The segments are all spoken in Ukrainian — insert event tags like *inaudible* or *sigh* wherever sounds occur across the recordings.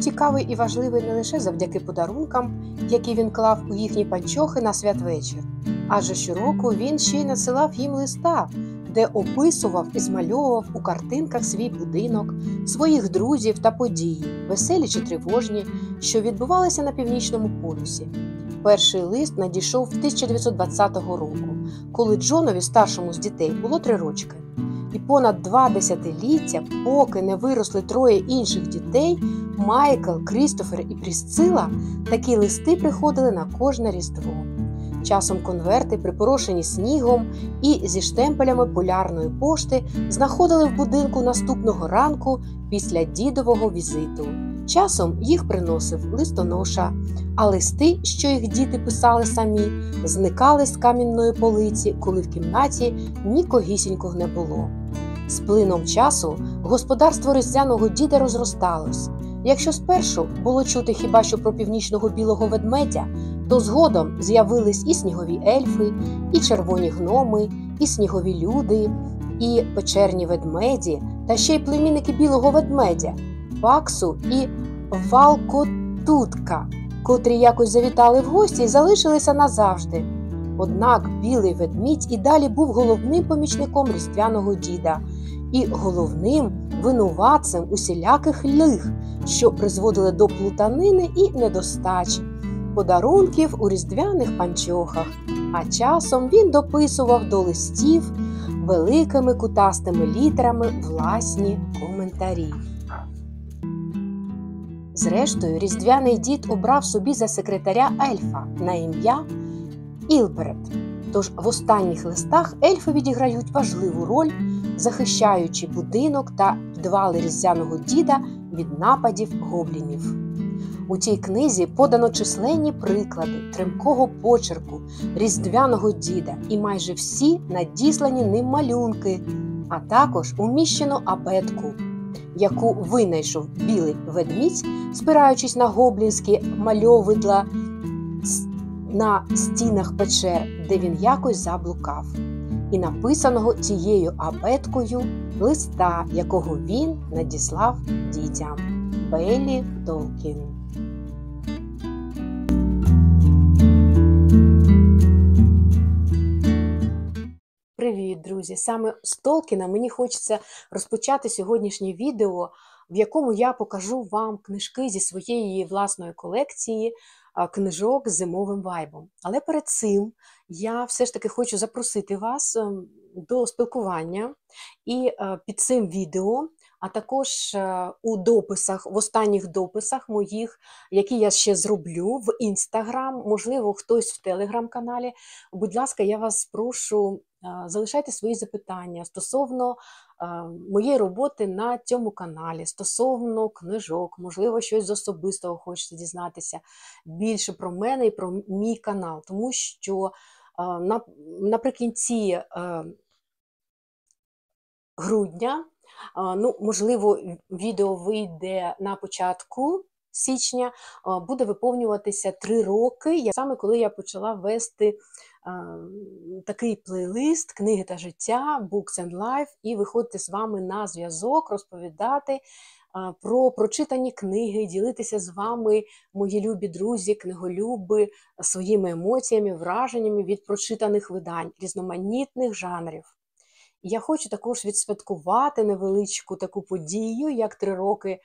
цікавий і важливий не лише завдяки подарункам, які він клав у їхні панчохи на святвечір, адже щороку він ще й насилав їм листа, де описував і змальовував у картинках свій будинок, своїх друзів та події, веселі чи тривожні, що відбувалися на північному полюсі. Перший лист надійшов 1920 року, коли Джонові, старшому з дітей, було три рочки. І понад два десятиліття, поки не виросли троє інших дітей, Майкл, Крістофер і Прісцила, такі листи приходили на кожне різдво. Часом конверти, припорошені снігом і зі штемпелями полярної пошти, знаходили в будинку наступного ранку після дідового візиту. Часом їх приносив листоноша, а листи, що їх діти писали самі, зникали з камінної полиці, коли в кімнаті нікогісінького не було. З плином часу господарство різдвяного діда розросталось. Якщо спершу було чути хіба що про північного білого ведмедя, то згодом з'явились і снігові ельфи, і червоні гноми, і снігові люди, і печерні ведмеді, та ще й племінники білого ведмедя, Паксу і Валкотутка, котрі якось завітали в гості і залишилися назавжди. Однак білий ведмідь і далі був головним помічником різдвяного діда і головним винуватцем усіляких лих, що призводили до плутанини і недостачі, подарунків у різдвяних панчохах, а часом він дописував до листів великими кутастими літерами власні коментарі. Зрештою, різдвяний дід обрав собі за секретаря ельфа на ім'я Ілберет. Тож в останніх листах ельфи відіграють важливу роль, захищаючи будинок та підвали різдвяного діда від нападів гоблінів. У цій книзі подано численні приклади тремкого почерку різдвяного діда і майже всі надіслані ним малюнки, а також уміщено абетку, яку винайшов білий ведмідь, спираючись на гоблінські мальовидла на стінах печер, де він якось заблукав, і написаного цією абеткою листа, якого він надіслав дітям Бейлі Толкін. Привіт, друзі! Саме з Толкіна мені хочеться розпочати сьогоднішнє відео, в якому я покажу вам книжки зі своєї власної колекції книжок з зимовим вайбом. Але перед цим я все ж таки хочу запросити вас ем, до спілкування і е, під цим відео. А також е, у дописах, в останніх дописах моїх, які я ще зроблю в інстаграм, можливо, хтось в телеграм-каналі. Будь ласка, я вас прошу, е, залишайте свої запитання стосовно моєї роботи на цьому каналі стосовно книжок, можливо, щось з особистого хочете дізнатися більше про мене і про мій канал, тому що наприкінці е, грудня, ну, можливо, відео вийде на початку. Січня буде виповнюватися три роки, саме коли я почала вести такий плейлист книги та життя, Books and Life, і виходити з вами на зв'язок, розповідати про прочитані книги, ділитися з вами, мої любі друзі, книголюби, своїми емоціями, враженнями від прочитаних видань, різноманітних жанрів. я хочу також відсвяткувати невеличку таку подію, як три роки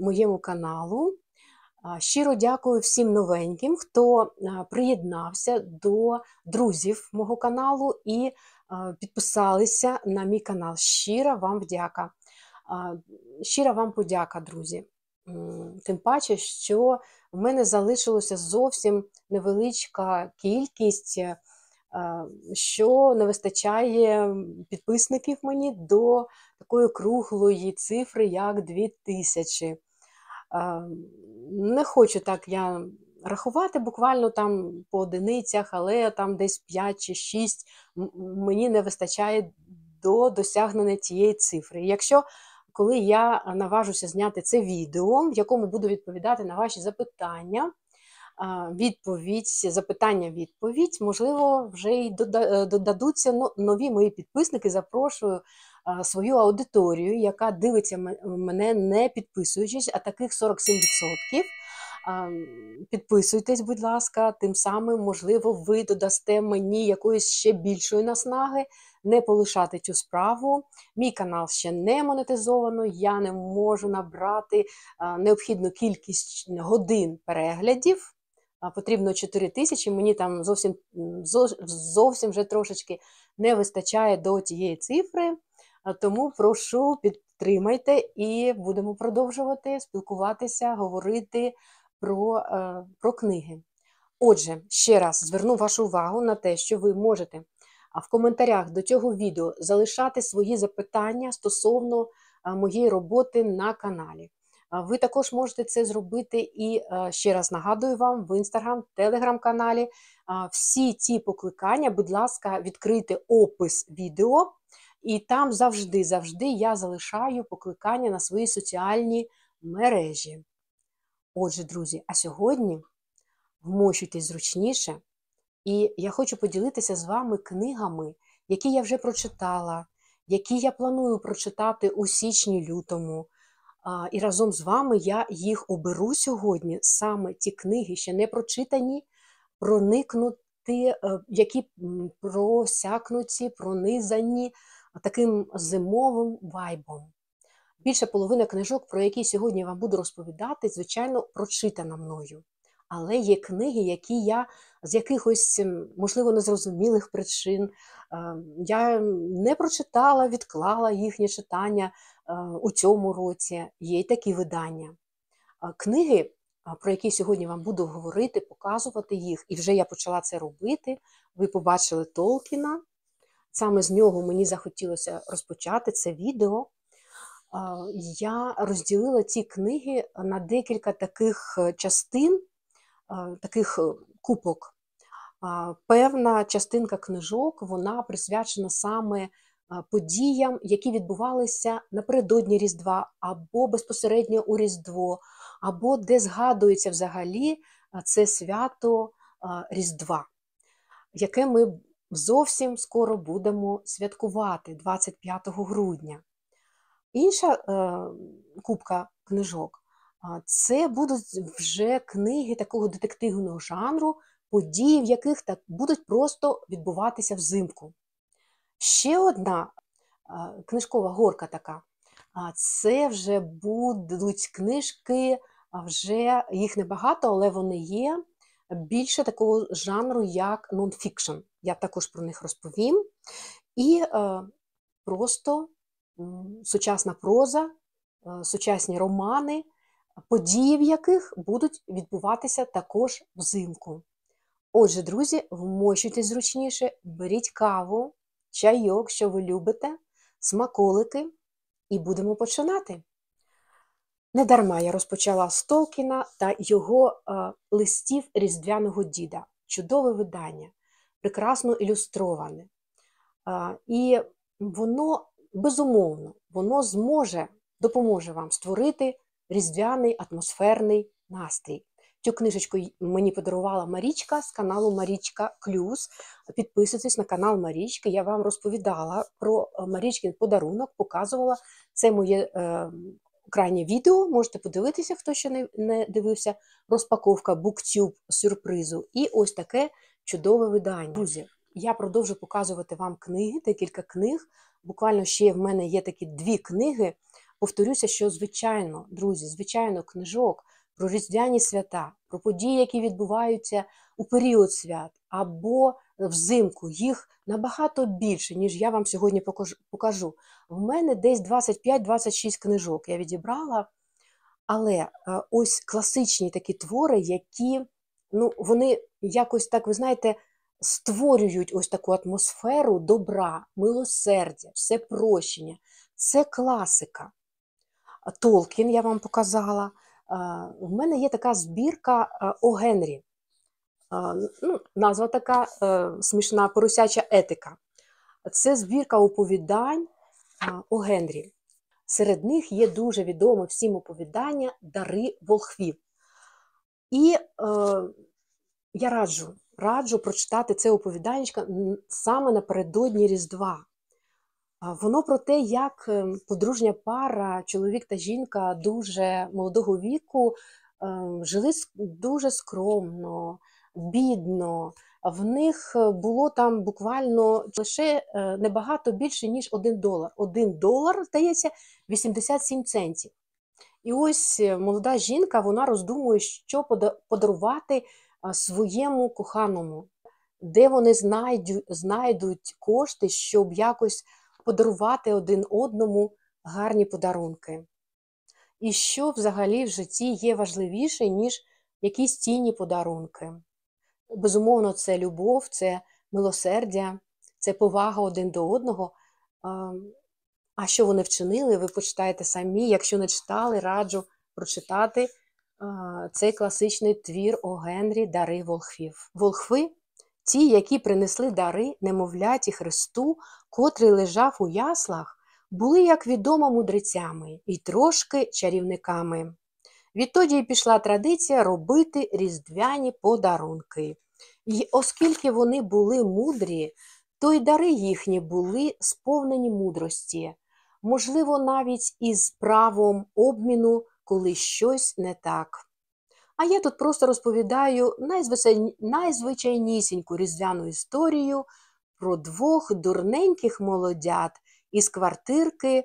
моєму каналу. Щиро дякую всім новеньким, хто приєднався до друзів мого каналу і підписалися на мій канал. Щира вам вдяка. Щира вам подяка, друзі. Тим паче, що в мене залишилося зовсім невеличка кількість, що не вистачає підписників мені до такої круглої цифри, як 2000. Не хочу так я рахувати буквально там по одиницях, але там десь 5 чи 6 мені не вистачає до досягнення цієї цифри. Якщо коли я наважуся зняти це відео, в якому буду відповідати на ваші запитання, відповідь, запитання-відповідь, можливо, вже й е, додадуться но- нові мої підписники. Запрошую свою аудиторію, яка дивиться мене не підписуючись, а таких 47%. Підписуйтесь, будь ласка, тим самим, можливо, ви додасте мені якоїсь ще більшої наснаги не полишати цю справу. Мій канал ще не монетизовано, я не можу набрати необхідну кількість годин переглядів. Потрібно 4 тисячі, мені там зовсім, зовсім вже трошечки не вистачає до тієї цифри. Тому прошу підтримайте і будемо продовжувати спілкуватися, говорити про, е, про книги. Отже, ще раз зверну вашу увагу на те, що ви можете в коментарях до цього відео залишати свої запитання стосовно а, моєї роботи на каналі. Ви також можете це зробити і е, ще раз нагадую вам в інстаграм, телеграм-каналі. Всі ці покликання, будь ласка, відкрийте опис відео, і там завжди, завжди я залишаю покликання на свої соціальні мережі. Отже, друзі, а сьогодні вмощуйтесь зручніше, і я хочу поділитися з вами книгами, які я вже прочитала, які я планую прочитати у січні-лютому. І разом з вами я їх оберу сьогодні, саме ті книги, ще не прочитані, проникнути, е, які просякнуті, пронизані таким зимовим вайбом. Більша половина книжок, про які сьогодні вам буду розповідати, звичайно, прочитана мною. Але є книги, які я з якихось, можливо, незрозумілих причин е, я не прочитала, відклала їхнє читання е, у цьому році. Є й такі видання. Книги, про які сьогодні вам буду говорити, показувати їх, і вже я почала це робити. Ви побачили Толкіна. Саме з нього мені захотілося розпочати це відео. Я розділила ці книги на декілька таких е, частин, таких е, купок. Певна частинка книжок вона присвячена саме подіям, які відбувалися напередодні Різдва, або безпосередньо у Різдво, або де згадується взагалі це свято Різдва, яке ми зовсім скоро будемо святкувати 25 грудня. Інша е, купка книжок це будуть вже книги такого детективного жанру, події, в яких так будуть просто відбуватися взимку. Ще одна книжкова горка така. Це вже будуть книжки, вже їх небагато, але вони є більше такого жанру, як нонфікшн. Я також про них розповім. І е, просто сучасна проза, е, сучасні романи, події в яких будуть відбуватися також взимку. Отже, друзі, вмощуйтесь зручніше, беріть каву, чайок, що ви любите, смаколики, і будемо починати. Недарма я розпочала з Толкіна та його е, листів Різдвяного діда. Чудове видання, прекрасно ілюстроване. Е, і воно, безумовно, воно зможе, допоможе вам створити різдвяний атмосферний настрій. Цю книжечку мені подарувала Марічка з каналу Марічка Клюс. Підписуйтесь на канал Марічки. Я вам розповідала про е, Марічкин подарунок, показувала це моє е, крайнє відео. Можете подивитися, хто ще не, не дивився. Розпаковка BookTube сюрпризу. І ось таке чудове видання. Друзі, я продовжу показувати вам книги, декілька книг. Буквально ще в мене є такі дві книги. Повторюся, що звичайно, друзі, звичайно, книжок про різдвяні свята, про події, які відбуваються у період свят або взимку. Їх набагато більше, ніж я вам сьогодні покажу. В мене десь 25-26 книжок я відібрала. Але е, ось класичні такі твори, які ну, вони якось так, ви знаєте, створюють ось таку атмосферу добра, милосердя, все прощення. Це класика. Толкін я вам показала. В мене є така збірка О Генрі. Ну, Назва така е, смішна поросяча етика. Це збірка оповідань О Генрі. Серед них є дуже відоме всім оповідання Дари волхвів. І е, я раджу, раджу прочитати це оповіданнячко саме напередодні Різдва. Воно про те, як ем, подружня пара, чоловік та жінка дуже молодого віку ем, жили дуже скромно, бідно. В них е, було там буквально лише е, небагато більше, ніж один долар. Один долар, здається, 87 центів. І ось е, молода жінка вона роздумує, що подарувати своєму коханому, де вони знайдуть, кошти, щоб якось подарувати один одному гарні подарунки. І що взагалі в житті є важливіше, ніж якісь цінні подарунки. Безумовно, це любов, це милосердя, це повага один до одного. А що вони вчинили, ви почитаєте самі. Якщо не читали, раджу прочитати цей класичний твір о Генрі Дари Волхвів. Волхви ті, які принесли дари немовляті Христу, котрий лежав у яслах, були, як відомо, мудрецями і трошки чарівниками. Відтоді й пішла традиція робити різдвяні подарунки. І оскільки вони були мудрі, то й дари їхні були сповнені мудрості, можливо, навіть із правом обміну, коли щось не так. А я тут просто розповідаю найзвичайнісіньку різдвяну історію про двох дурненьких молодят із квартирки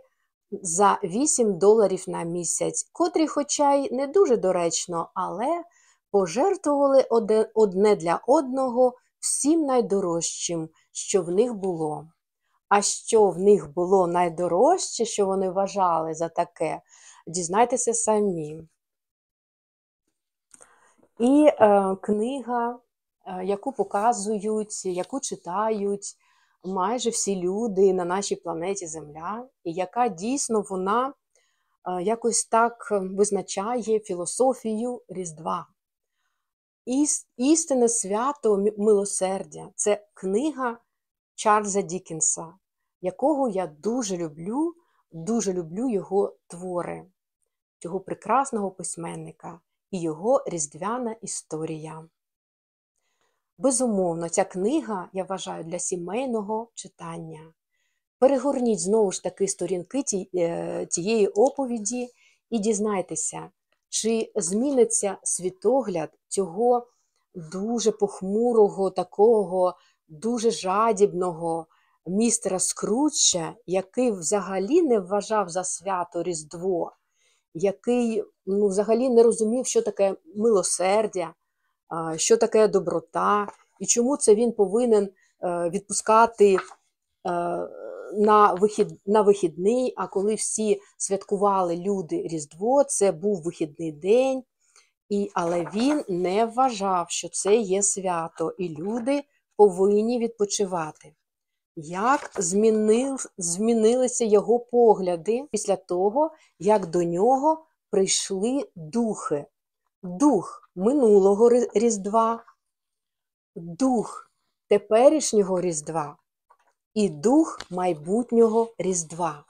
за 8 доларів на місяць, котрі, хоча й не дуже доречно, але пожертвували одне для одного всім найдорожчим, що в них було. А що в них було найдорожче, що вони вважали за таке, дізнайтеся самі. І е, книга, е, яку показують, яку читають майже всі люди на нашій планеті Земля, і яка дійсно вона е, якось так визначає філософію Різдва. Істинне свято милосердя це книга Чарльза Дікінса, якого я дуже люблю, дуже люблю його твори, цього прекрасного письменника і його різдвяна історія. Безумовно, ця книга, я вважаю, для сімейного читання. Перегорніть знову ж таки сторінки е, тієї оповіді і дізнайтеся, чи зміниться світогляд цього дуже похмурого, такого, дуже жадібного містера Скрутча, який взагалі не вважав за свято Різдво, який ну, взагалі не розумів, що таке милосердя, що таке доброта, і чому це він повинен е, відпускати е, на вихід, на вихідний, а коли всі святкували люди Різдво, це був вихідний день, і, але він не вважав, що це є свято, і люди повинні відпочивати. Як змінив, змінилися його погляди після того, як до нього прийшли духи, дух минулого Різдва, дух теперішнього Різдва і дух майбутнього Різдва.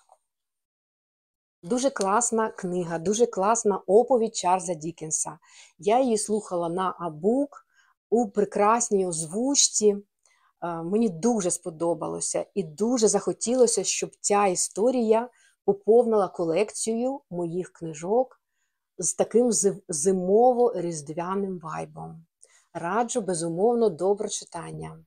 Дуже класна книга, дуже класна оповідь Чарльза Дікенса. Я її слухала на Абук у прекрасній озвучці. Мені дуже сподобалося і дуже захотілося, щоб ця історія поповнила колекцію моїх книжок з таким зимово-різдвяним вайбом. Раджу, безумовно, добре читання.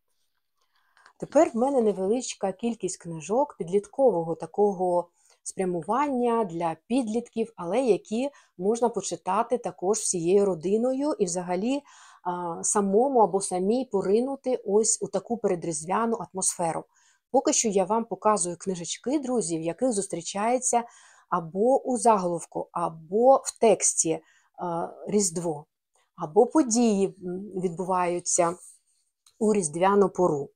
Тепер в мене невеличка кількість книжок підліткового такого спрямування для підлітків, але які можна почитати також всією родиною і взагалі самому або самій поринути ось у таку передріздвяну атмосферу. Поки що я вам показую книжечки, друзі, в яких зустрічається або у заголовку, або в тексті Різдво, або події відбуваються у різдвяну пору.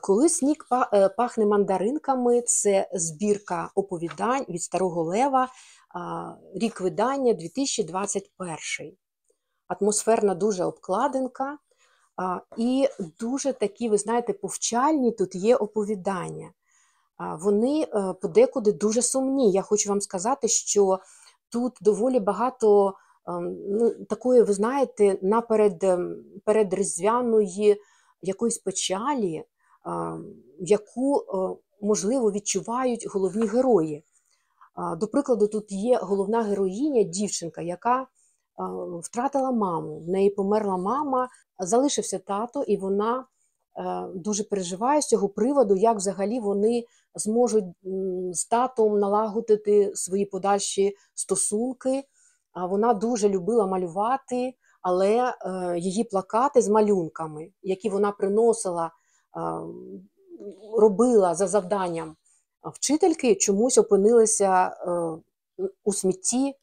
Коли сніг е, пахне мандаринками, це збірка оповідань від Старого Лева, рік видання 2021. Атмосферна дуже обкладинка, і дуже такі, ви знаєте, повчальні тут є оповідання. Вони е, подекуди дуже сумні. Я хочу вам сказати, що тут доволі багато ем, ну, такої, ви знаєте, наперед ем, перед різдвяної якоїсь печалі, ем, яку, е, можливо, відчувають головні герої. До прикладу, тут є головна героїня, дівчинка, яка втратила маму. В неї померла мама, залишився тато, і вона е, дуже переживає з цього приводу, як взагалі вони зможуть з татом налагодити свої подальші стосунки. Вона дуже любила малювати, але е, її плакати з малюнками, які вона приносила, робила за завданням вчительки, чомусь опинилися е, у смітті.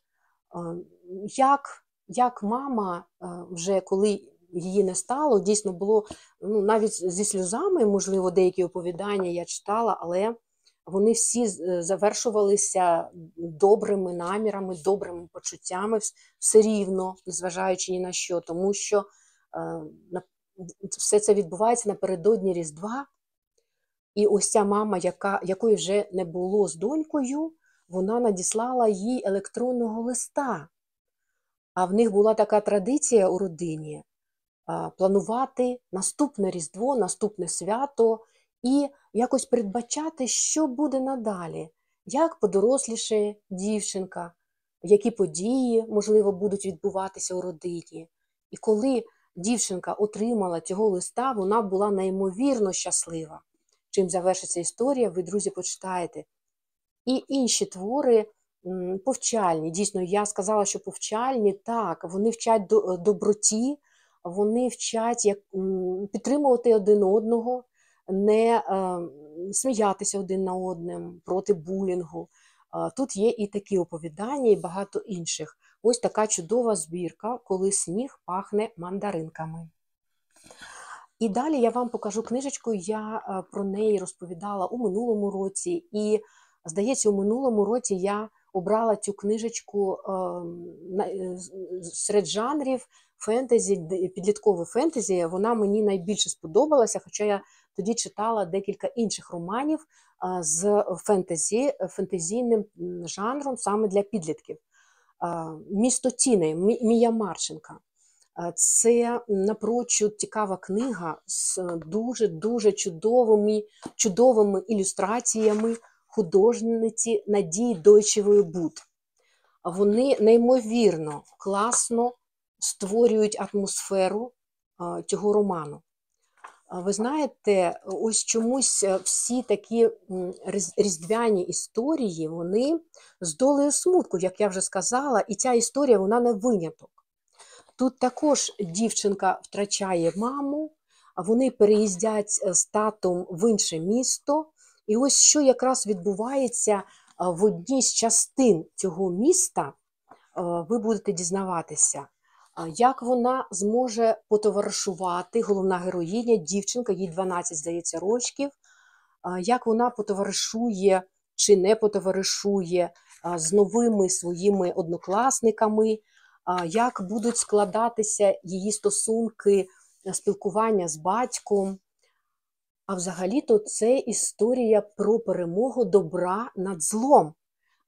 Як як мама, вже коли її не стало, дійсно було ну, навіть зі сльозами, можливо, деякі оповідання я читала, але вони всі е, завершувалися добрими намірами, добрими почуттями, все рівно, незважаючи ні на що, тому що е, все це відбувається напередодні Різдва. І ось ця мама, яка, якої вже не було з донькою, вона надіслала їй електронного листа. А в них була така традиція у родині планувати наступне Різдво, наступне свято і якось передбачати, що буде надалі, як подоросліше дівчинка, які події, можливо, будуть відбуватися у родині. І коли дівчинка отримала цього листа, вона була неймовірно щаслива. Чим завершиться історія, ви, друзі, почитаєте. І інші твори повчальні. Дійсно, я сказала, що повчальні, так, вони вчать доброті, вони вчать як підтримувати один одного, не е, сміятися один на одним проти булінгу. Тут є і такі оповідання, і багато інших. Ось така чудова збірка, коли сніг пахне мандаринками. І далі я вам покажу книжечку, я е, про неї розповідала у минулому році, і, здається, у минулому році я обрала цю книжечку ем, е, серед жанрів фентезі, підліткове фентезі. Вона мені найбільше сподобалася, хоча я тоді читала декілька інших романів з фентезі, фентезійним жанром саме для підлітків. Місто Тіни Мія Марченка. Це напрочуд цікава книга з дуже-дуже чудовими чудовими ілюстраціями художниці Надії Дойчевої Буд. Вони неймовірно класно створюють атмосферу цього роману. Ви знаєте, ось чомусь е, всі такі різдвяні історії, вони з долею смутку, як я вже сказала, і ця історія вона не виняток. Тут також дівчинка втрачає маму, вони переїздять е, з татом в інше місто. І ось що якраз відбувається в одній з частин цього міста, ви будете дізнаватися, як вона зможе потоваришувати головна героїня, дівчинка, їй 12, здається, років, як вона потоваришує чи не потоваришує з новими своїми однокласниками, як будуть складатися її стосунки спілкування з батьком. А взагалі-то це історія про перемогу добра над злом.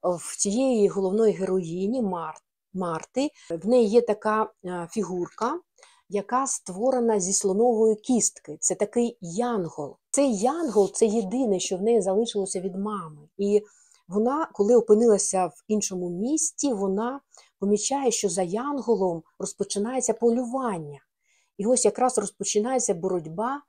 В цієї головної героїні Март, Марти в неї є така е, фігурка, яка створена зі слонової кістки. Це такий янгол. Цей янгол це єдине, що в неї залишилося від мами. І вона, коли опинилася в іншому місті, вона помічає, що за янголом розпочинається полювання. І ось якраз розпочинається боротьба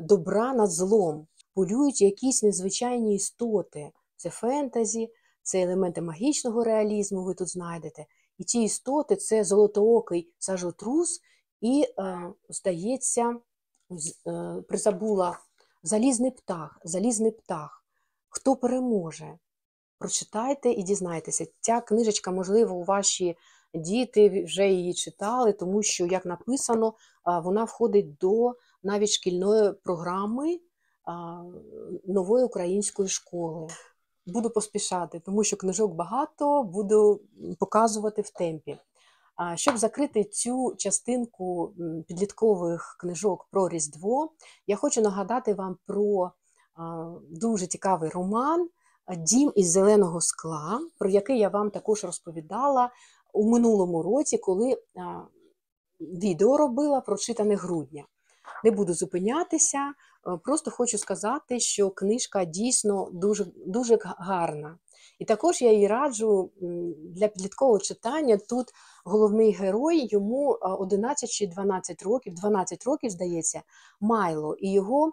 добра над злом, полюють якісь незвичайні істоти. Це фентезі, це елементи магічного реалізму, ви тут знайдете. І ці істоти це золотоокий сажотрус, і, е, здається, е, призабула залізний птах, залізний птах. Хто переможе? Прочитайте і дізнайтеся. Ця книжечка, можливо, у ваші діти вже її читали, тому що, як написано, вона входить до навіть шкільної програми нової української школи. Буду поспішати, тому що книжок багато, буду показувати в темпі. Щоб закрити цю частинку підліткових книжок про Різдво, я хочу нагадати вам про дуже цікавий роман Дім із зеленого скла, про який я вам також розповідала у минулому році, коли відео робила про читане грудня. Не буду зупинятися, е, просто хочу сказати, що книжка дійсно дуже, дуже гарна. І також я її раджу для підліткового читання. Тут головний герой, йому 11 чи 12 років, 12 років, здається, Майло, і його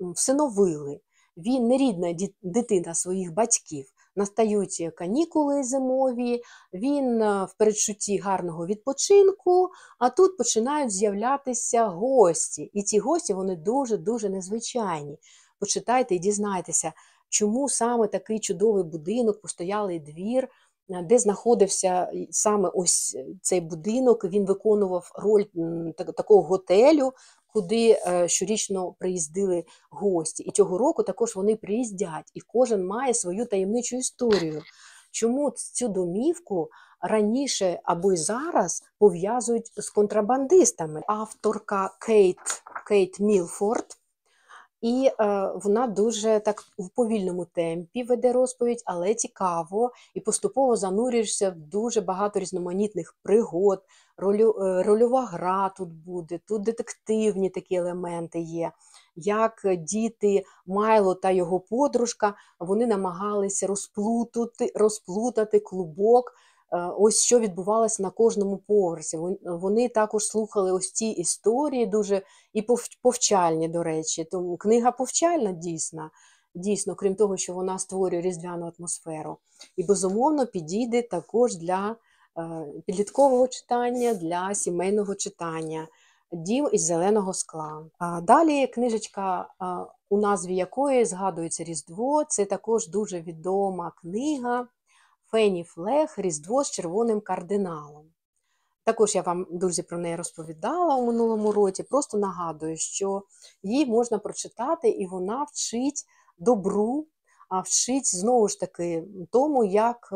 всиновили. Він не рідна дитина своїх батьків. Настають канікули зимові, він в передчутті гарного відпочинку, а тут починають з'являтися гості. І ці гості вони дуже-дуже незвичайні. Почитайте і дізнайтеся, чому саме такий чудовий будинок, постоялий двір, е, де знаходився саме ось цей будинок, він виконував роль такого готелю, куди е, щорічно приїздили гості. І цього року також вони приїздять, і кожен має свою таємничу історію. Чому цю домівку раніше або й зараз пов'язують з контрабандистами? Авторка Кейт Кейт Мілфорд і е, вона дуже так в повільному темпі веде розповідь, але цікаво, і поступово занурюєшся в дуже багато різноманітних пригод, ролю, е, рольова гра тут буде, тут детективні такі елементи є. Як діти Майло та його подружка вони намагалися розплутати, розплутати клубок. Е, ось що відбувалося на кожному поверсі. Вони також слухали ось ці історії, дуже і повчальні, до речі. Тому книга повчальна дійсна, дійсно, крім того, що вона створює різдвяну атмосферу. І, безумовно, підійде також для підліткового читання, для сімейного читання. Дім із зеленого скла. Далі книжечка, у назві якої згадується Різдво, це також дуже відома книга. Фені Флег Різдво з червоним кардиналом. Також я вам, друзі, про неї розповідала у минулому році. Просто нагадую, що її можна прочитати, і вона вчить добру, а вчить знову ж таки тому, як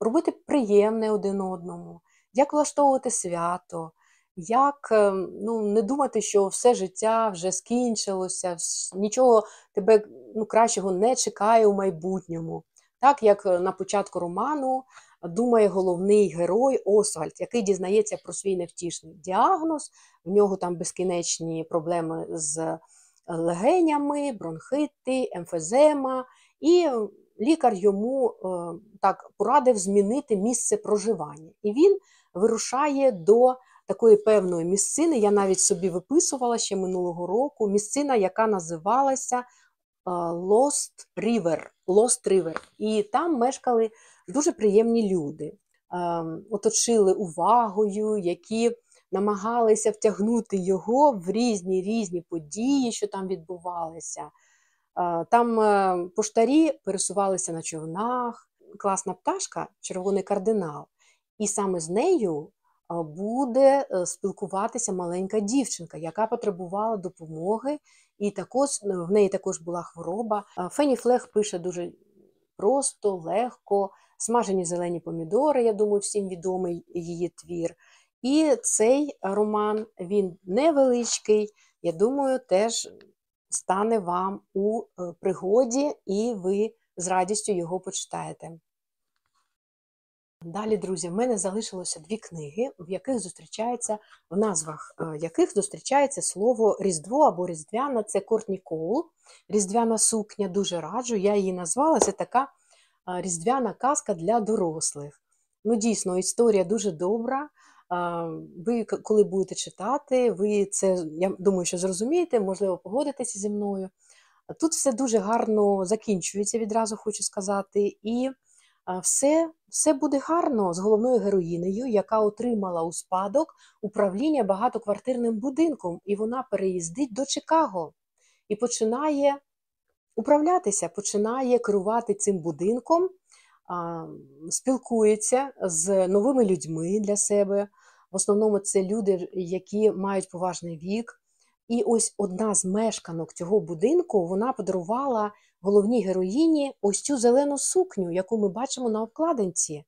робити приємне один одному, як влаштовувати свято, як ем, ну, не думати, що все життя вже скінчилося, нічого тебе ну, кращого не чекає у майбутньому. Так як е, на початку роману думає головний герой Освальд, який дізнається про свій невтішний діагноз, в нього там безкінечні проблеми з е, легенями, бронхити, емфезема, і лікар йому е, так порадив змінити місце проживання. І він вирушає до такої певної місцини. Я навіть собі виписувала ще минулого року місцина, яка називалася Lost River. Lost River. І там мешкали дуже приємні люди, оточили увагою, які намагалися втягнути його в різні різні події, що там відбувалися. Там е, поштарі пересувалися на човнах, класна пташка, червоний кардинал. І саме з нею буде е, спілкуватися маленька дівчинка, яка потребувала допомоги, і також в неї також була хвороба. Фені Флег пише дуже просто, легко, смажені зелені помідори. Я думаю, всім відомий її твір. І цей роман він невеличкий, я думаю, теж стане вам у е, пригоді, і ви з радістю його почитаєте. Далі, друзі, в мене залишилося дві книги, в яких зустрічається, в назвах е, яких зустрічається слово Різдво або Різдвяна це Кортні Коул. Різдвяна сукня, дуже раджу. Я її назвала. Це така е, різдвяна казка для дорослих. Ну, дійсно, історія дуже добра. Ви, коли будете читати, ви це, я думаю, що зрозумієте, можливо, погодитеся зі мною. Тут все дуже гарно закінчується, відразу хочу сказати. і все все буде гарно з головною героїнею, яка отримала у спадок управління багатоквартирним будинком, і вона переїздить до Чикаго і починає управлятися, починає керувати цим будинком, спілкується з новими людьми для себе. В основному це люди, які мають поважний вік. І ось одна з мешканок цього будинку вона подарувала головній героїні ось цю зелену сукню, яку ми бачимо на обкладинці.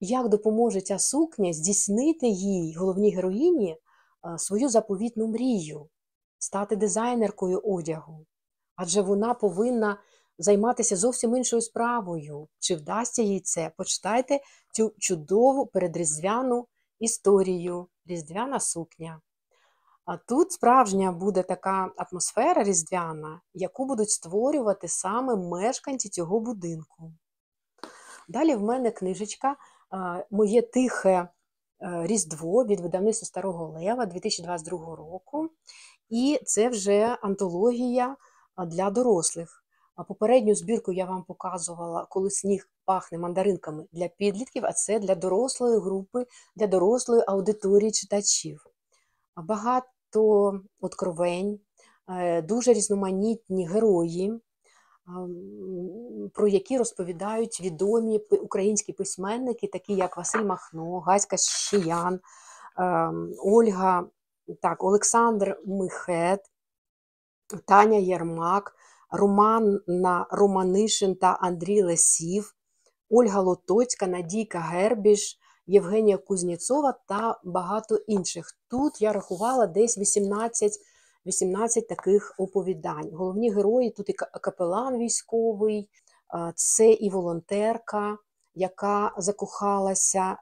Як допоможе ця сукня здійснити їй, головній героїні, свою заповітну мрію, стати дизайнеркою одягу? Адже вона повинна займатися зовсім іншою справою. Чи вдасться їй це? Почитайте цю чудову передріздвяну історію Різдвяна сукня. А тут справжня буде така атмосфера різдвяна, яку будуть створювати саме мешканці цього будинку. Далі в мене книжечка Моє тихе е, Різдво від видавництва Старого Лева 2022 року. І це вже антологія для дорослих. Попередню збірку я вам показувала, коли сніг пахне мандаринками для підлітків, а це для дорослої групи, для дорослої аудиторії читачів. Багато откровень, е, дуже різноманітні герої, про які розповідають відомі українські письменники, такі як Василь Махно, Гаська Шиян, ем, Ольга, так, Олександр Михет, Таня Єрмак. Романна Романишин та Андрій Лесів, Ольга Лотоцька, Надійка Гербіш, Євгенія Кузнєцова та багато інших. Тут я рахувала десь 18 18 таких оповідань. Головні герої тут і капелан військовий, це і волонтерка, яка закохалася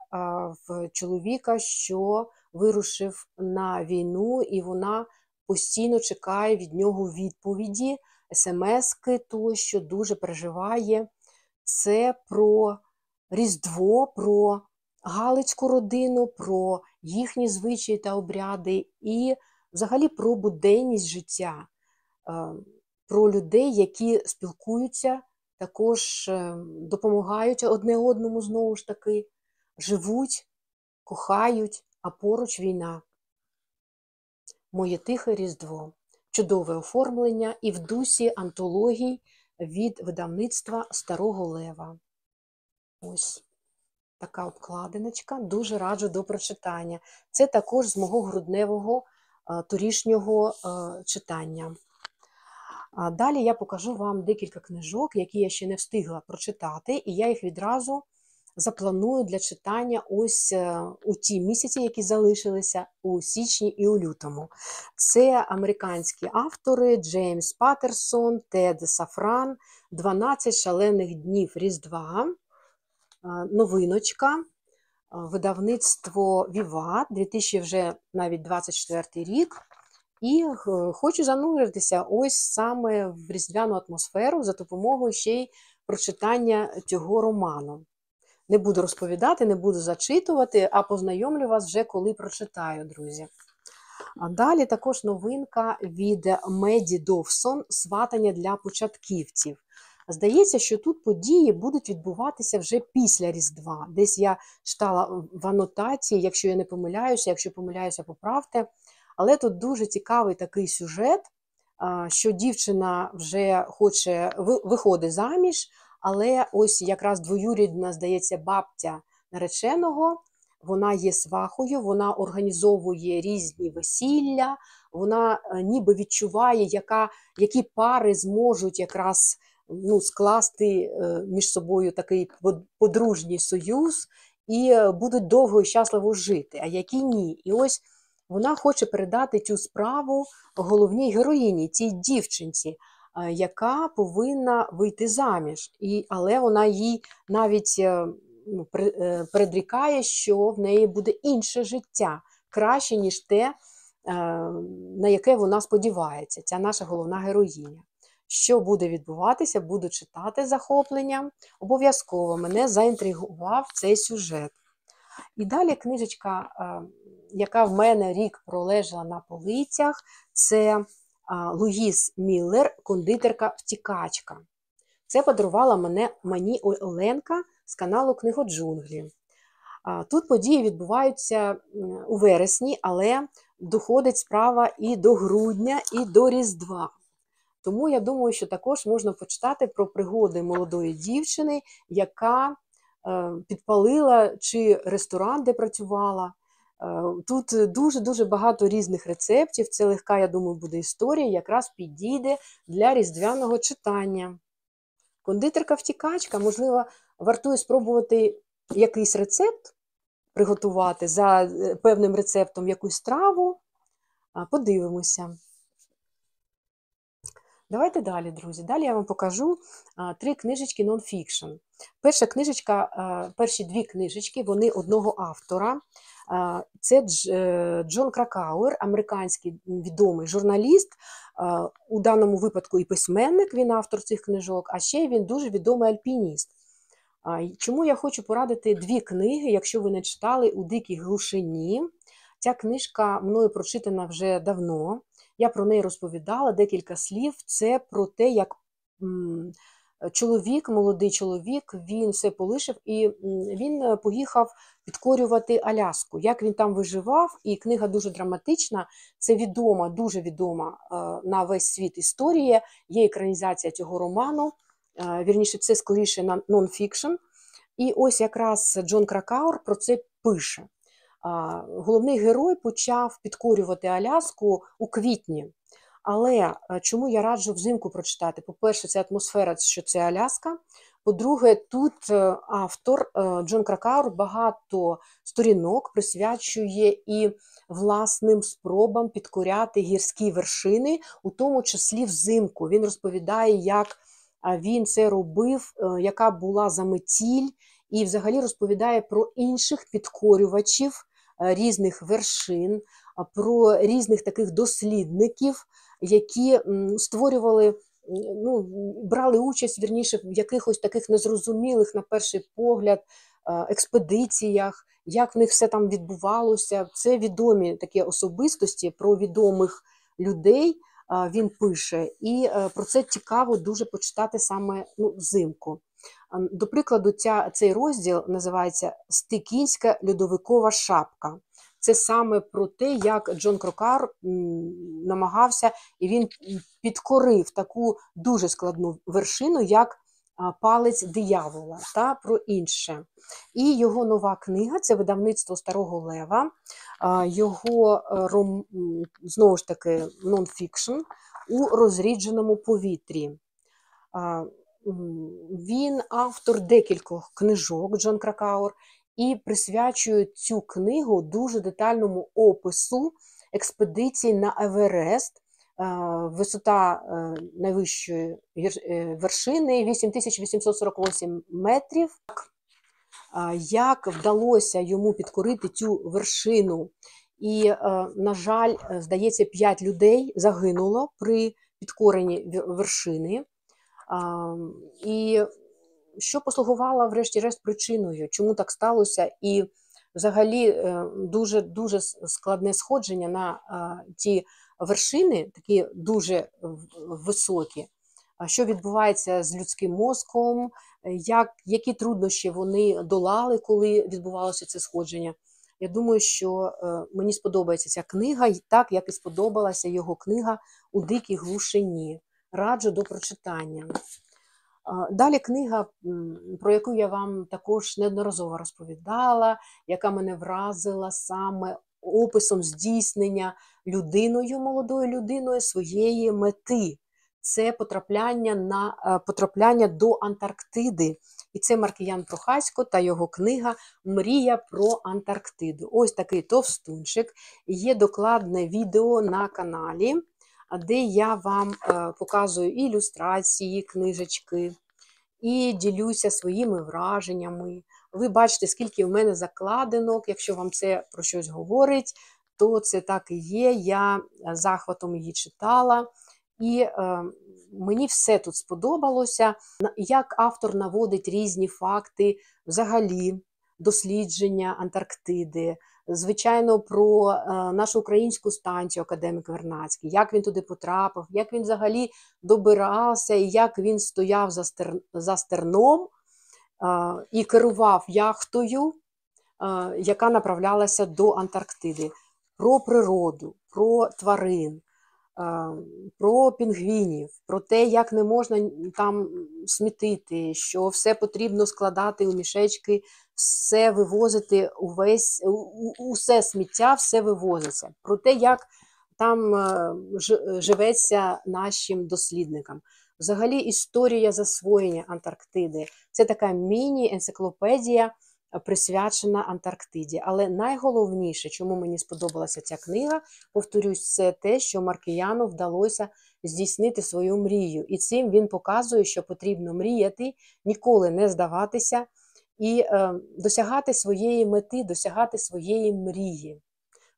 в чоловіка, що вирушив на війну, і вона постійно чекає від нього відповіді смски тощо дуже переживає. Це про Різдво, про Галицьку родину, про їхні звичаї та обряди, і взагалі про буденність життя, е, про людей, які спілкуються, також е, допомагають одне одному знову ж таки, живуть, кохають, а поруч війна. Моє тихе Різдво чудове оформлення і в дусі антологій від видавництва Старого Лева. Ось така обкладиночка, дуже раджу до прочитання. Це також з мого грудневого торішнього читання. Далі я покажу вам декілька книжок, які я ще не встигла прочитати, і я їх відразу запланую для читання ось е, у ті місяці, які залишилися у січні і у лютому. Це американські автори Джеймс Паттерсон, Тед Сафран, 12 шалених днів Різдва, новиночка. Видавництво Віва 2000 вже навіть 24 рік. І е, хочу зануритися ось саме в різдвяну атмосферу за допомогою ще й прочитання цього роману. Не буду розповідати, не буду зачитувати, а познайомлю вас вже коли прочитаю, друзі. А далі також новинка від Меді Довсон сватання для початківців. Здається, що тут події будуть відбуватися вже після Різдва. Десь я читала в анотації, якщо я не помиляюся, якщо помиляюся, поправте. Але тут дуже цікавий такий сюжет, що дівчина вже хоче виходить заміж, але ось якраз двоюрідна, здається, бабця нареченого, вона є свахою, вона організовує різні весілля, вона е, ніби відчуває, яка, які пари зможуть якраз ну, скласти е, між собою такий подружній союз і е, будуть довго і щасливо жити, а які ні. І ось вона хоче передати цю справу головній героїні, цій дівчинці. Е, яка повинна вийти заміж, і, але вона їй навіть е, ну, е, предрікає, що в неї буде інше життя, краще, ніж те, на яке вона сподівається, ця наша головна героїня. Що буде відбуватися, буду читати захопленням. Обов'язково мене заінтригував цей сюжет. І далі книжечка, яка в мене рік пролежала на полицях, це Луїс Міллер, кондитерка-втікачка. Це подарувала мене, мені Оленка з каналу Книгоджунглі. Тут події відбуваються у вересні, але доходить справа і до грудня, і до Різдва. Тому я думаю, що також можна почитати про пригоди молодої дівчини, яка е, підпалила чи ресторан, де працювала. Е, тут дуже-дуже багато різних рецептів. Це легка, я думаю, буде історія, якраз підійде для різдвяного читання. Кондитерка-втікачка, можливо, вартує спробувати якийсь рецепт приготувати за е, певним рецептом якусь страву. Подивимося. Давайте далі, друзі. Далі я вам покажу три книжечки нонфікшн. Перша книжечка, перші дві книжечки вони одного автора. Це е, Джон Кракауер, американський відомий журналіст, у даному випадку і письменник, він автор цих книжок, а ще він дуже відомий альпініст. Чому я хочу порадити дві книги, якщо ви не читали у дикій глушині. Ця книжка мною прочитана вже давно. Я про неї розповідала декілька слів. Це про те, як чоловік, молодий чоловік, він все полишив і він е, поїхав підкорювати Аляску. Як він там виживав, і книга дуже драматична. Це відома, дуже відома е, на весь світ історія. Є екранізація цього роману. Е, Вірніше, це скоріше на нонфікшн. І ось якраз Джон Кракаур про це пише. Головний герой почав підкорювати Аляску у квітні. Але е, чому я раджу взимку прочитати? По-перше, це атмосфера, що це Аляска. По-друге, тут е, автор е, Джон Кракаур багато сторінок присвячує і власним спробам підкоряти гірські вершини, у тому числі взимку. Він розповідає, як він це робив, яка була заметіль, і взагалі розповідає про інших підкорювачів різних вершин, про різних таких дослідників, які створювали, ну, брали участь вірніше в якихось таких незрозумілих, на перший погляд, експедиціях, як в них все там відбувалося. Це відомі такі особистості про відомих людей. Він пише, і е, про це цікаво дуже почитати саме ну, взимку. До прикладу, ця, цей розділ називається Стикінська льодовикова шапка. Це саме про те, як Джон Крокар намагався і він підкорив таку дуже складну вершину, як палець диявола та про інше. І його нова книга це видавництво Старого Лева, його е, ром, знову ж таки нонфікшн у розрідженому повітрі. Він автор декількох книжок Джон Кракаур і присвячує цю книгу дуже детальному опису експедиції на Еверест. Е, Висота е, найвищої е, вершини 8848 метрів. Як вдалося йому підкорити цю вершину? І, на жаль, здається, 5 людей загинуло при підкоренні вершини. І що послугувало, врешті-решт, причиною, чому так сталося? І взагалі е, дуже дуже складне сходження на ті вершини, такі дуже високі. Що відбувається з людським мозком, як, які труднощі вони долали, коли відбувалося це сходження. Я думаю, що е, мені сподобається ця книга, і так як і сподобалася його книга у дикій глушині. Раджу до прочитання. Далі книга, про яку я вам також неодноразово розповідала, яка мене вразила саме описом здійснення людиною, молодою людиною своєї мети. Це потрапляння на е, потрапляння до Антарктиди. І це Маркіян Прохасько та його книга Мрія про Антарктиду. Ось такий товстунчик. Є докладне відео на каналі, де я вам е, показую ілюстрації, книжечки і ділюся своїми враженнями. Ви бачите, скільки в мене закладинок. Якщо вам це про щось говорить, то це так і є. Я е, захватом її читала. І е, мені все тут сподобалося, як автор наводить різні факти взагалі дослідження Антарктиди, звичайно, про е, нашу українську станцію академік Вернацький, як він туди потрапив, як він взагалі добирався, і як він стояв за, стер, за стерном е, і керував яхтою, е, яка направлялася до Антарктиди, про природу, про тварин про пінгвінів, про те, як не можна там смітити, що все потрібно складати у мішечки, все вивозити, увесь, усе сміття, все вивозиться. Про те, як там е, живеться нашим дослідникам. Взагалі, історія засвоєння Антарктиди це така міні-енциклопедія, присвячена Антарктиді. Але найголовніше, чому мені сподобалася ця книга, повторюсь, це те, що Маркіяну вдалося здійснити свою мрію. І цим він показує, що потрібно мріяти, ніколи не здаватися і е, досягати своєї мети, досягати своєї мрії,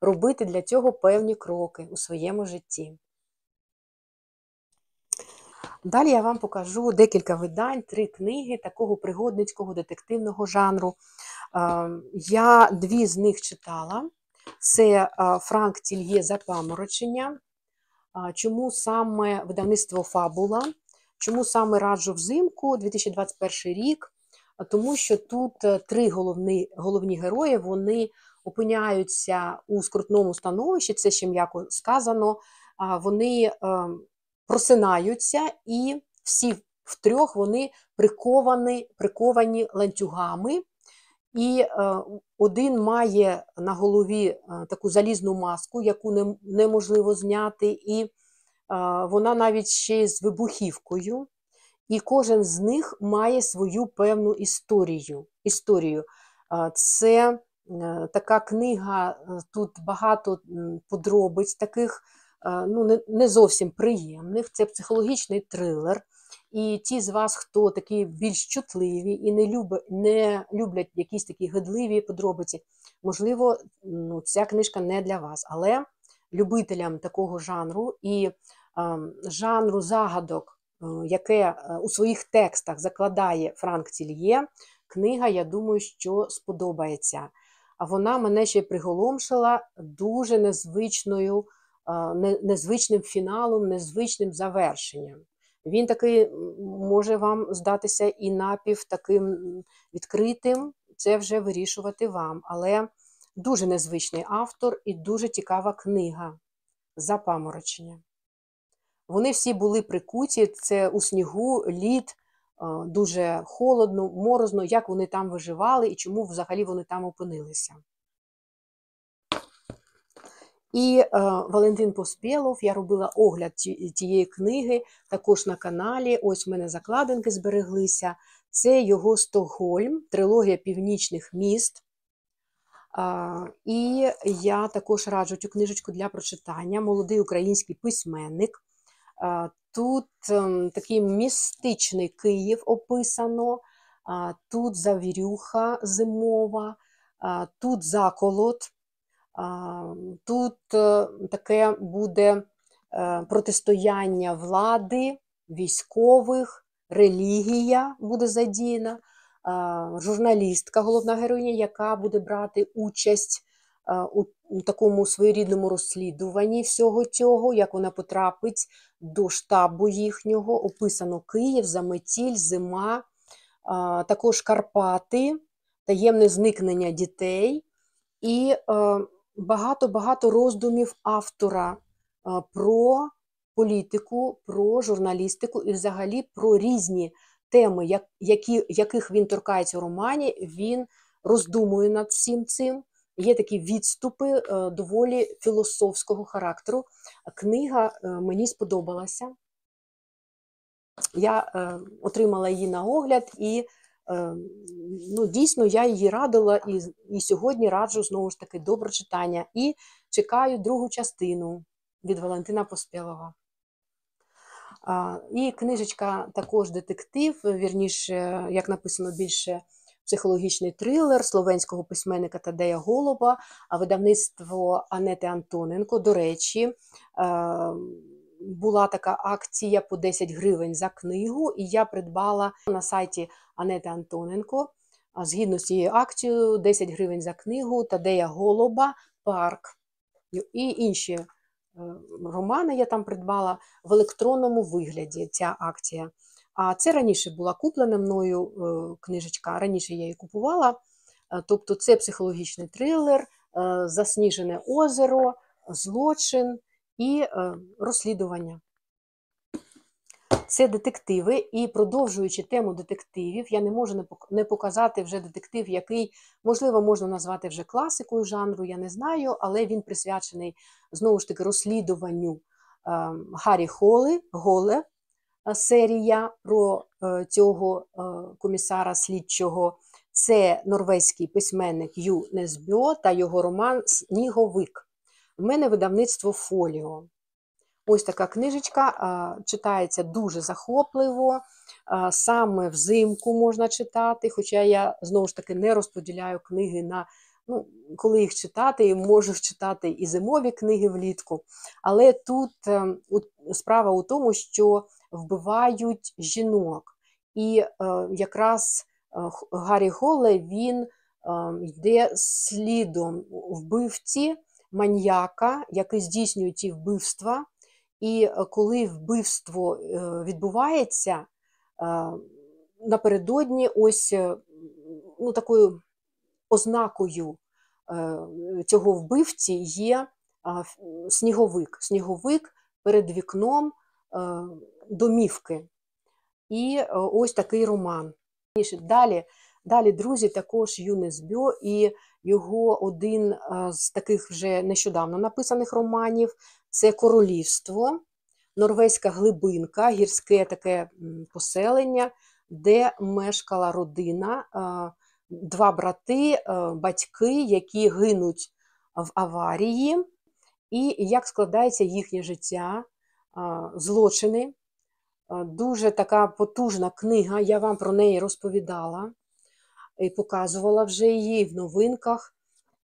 робити для цього певні кроки у своєму житті. Далі я вам покажу декілька видань, три книги такого пригодницького детективного жанру. Я дві з них читала. Це Франк Тільє Запаморочення. Чому саме видавництво Фабула? Чому саме раджу взимку 2021 рік? Тому що тут е, три головні головні герої вони опиняються у скрутному становищі, це ще м'яко сказано. Вони ем, просинаються, і всі втрьох вони приковані приковані ланцюгами. І е, один має на голові е, таку залізну маску, яку не, неможливо зняти, і е, вона навіть ще з вибухівкою. І кожен з них має свою певну історію. історію. Це така книга, тут багато подробиць таких ну, не зовсім приємних. Це психологічний трилер. І ті з вас, хто такі більш чутливі і не люблять, не люблять якісь такі гидливі подробиці, можливо, ну, ця книжка не для вас. Але любителям такого жанру і е, жанру загадок, е, яке е, у своїх текстах закладає Франк Цільє, книга, я думаю, що сподобається. А вона мене ще приголомшила дуже незвичною незвичним фіналом, незвичним завершенням. Він такий може вам здатися і напів таким відкритим, це вже вирішувати вам. Але дуже незвичний автор і дуже цікава книга запаморочення. Вони всі були прикуті, це у снігу, лід, дуже холодно, морозно, як вони там виживали і чому взагалі вони там опинилися. І е, Валентин Поспєлов, я робила огляд тієї книги, також на каналі. Ось в мене закладинки збереглися. Це його Стокгольм, трилогія північних міст. Е, і я також раджу цю книжечку для прочитання. Молодий український письменник. Е, тут е, такий містичний Київ описано, е, тут завірюха зимова, е, тут заколот. Тут е, таке буде е, протистояння влади, військових, релігія буде задіяна, журналістка, головна героїня, яка буде брати участь е, у такому своєрідному розслідуванні всього цього, як вона потрапить до штабу їхнього, описано Київ, Заметіль, Зима, також Карпати, таємне зникнення дітей. І багато-багато роздумів автора про політику, про журналістику і взагалі про різні теми, які, яких він торкається в романі. Він роздумує над всім цим. Є такі відступи е, доволі філософського характеру. Книга е, мені сподобалася. Я е, отримала її на огляд і Е, ну, Дійсно, я її радила і і сьогодні раджу знову ж таки до прочитання. І чекаю другу частину від Валентина Поспєлова. І книжечка також детектив, вірніше, як написано більше психологічний трилер словенського письменника Тадея Голуба, а видавництво Анети Антоненко. До речі, е, була така акція по 10 гривень за книгу, і я придбала на сайті Анети Антоненко. Згідно з цією акцією, 10 гривень за книгу, Тадея Голоба, Парк і інші е, романи я там придбала в електронному вигляді ця акція. А це раніше була куплена мною е, книжечка, раніше я її купувала. Е, тобто це психологічний трилер, засніжене озеро, злочин і розслідування. Це детективи, і продовжуючи тему детективів, я не можу не показати вже детектив, який, можливо, можна назвати вже класикою жанру, я не знаю, але він присвячений знову ж таки розслідуванню ем, Гаррі Холи, Голе е, серія про е, цього е, комісара слідчого. Це норвезький письменник Ю Несбьо та його роман Сніговик. В мене видавництво Фоліо. Ось така книжечка читається дуже захопливо, саме взимку можна читати, хоча я знову ж таки не розподіляю книги на ну, коли їх читати, можу читати і зимові книги влітку. Але тут е, справа у тому, що вбивають жінок. І е, якраз е, Гаррі Голле він йде слідом вбивці маньяка, який здійснює ті вбивства. І коли вбивство відбувається, напередодні ось ну, такою ознакою е, цього вбивці є сніговик. Сніговик перед вікном е, домівки. І е, ось такий роман. Далі, далі друзі, також Юнес Бьо і його один з таких вже нещодавно написаних романів це Королівство, Норвезька глибинка, гірське таке поселення, де мешкала родина два брати, е, батьки, які гинуть в аварії, і як складається їхнє життя, злочини. Дуже така потужна книга, я вам про неї розповідала і показувала вже її в новинках.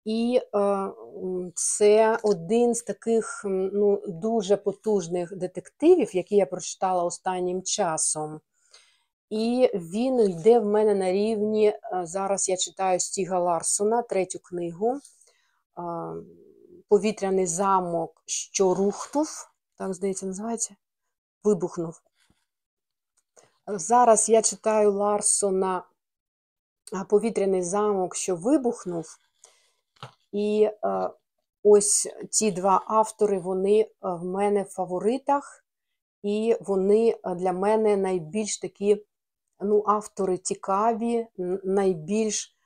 І е, це один з таких ну, дуже потужних детективів, які я прочитала останнім часом. І він йде в мене на рівні. Е, зараз я читаю Стіга Ларсона, третю книгу. Повітряний замок, що рухнув, так, здається, називається? Вибухнув. Зараз я читаю Ларсона Повітряний замок, що вибухнув. І е, ось ці два автори, вони е, в мене в фаворитах, і вони для мене найбільш такі ну, автори цікаві, найбільш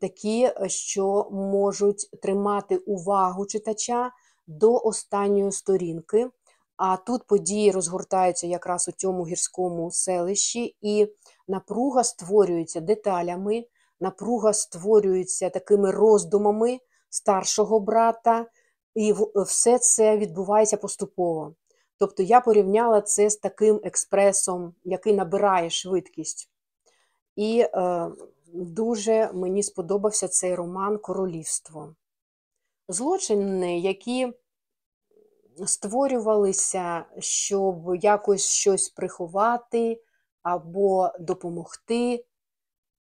такі, що можуть тримати увагу читача до останньої сторінки. А тут події розгортаються якраз у цьому гірському селищі, і напруга створюється деталями, напруга створюється такими роздумами старшого брата, і все це відбувається поступово. Тобто я порівняла це з таким експресом, який набирає швидкість. І е, дуже мені сподобався цей роман Королівство. Злочини, які створювалися, щоб якось щось приховати або допомогти.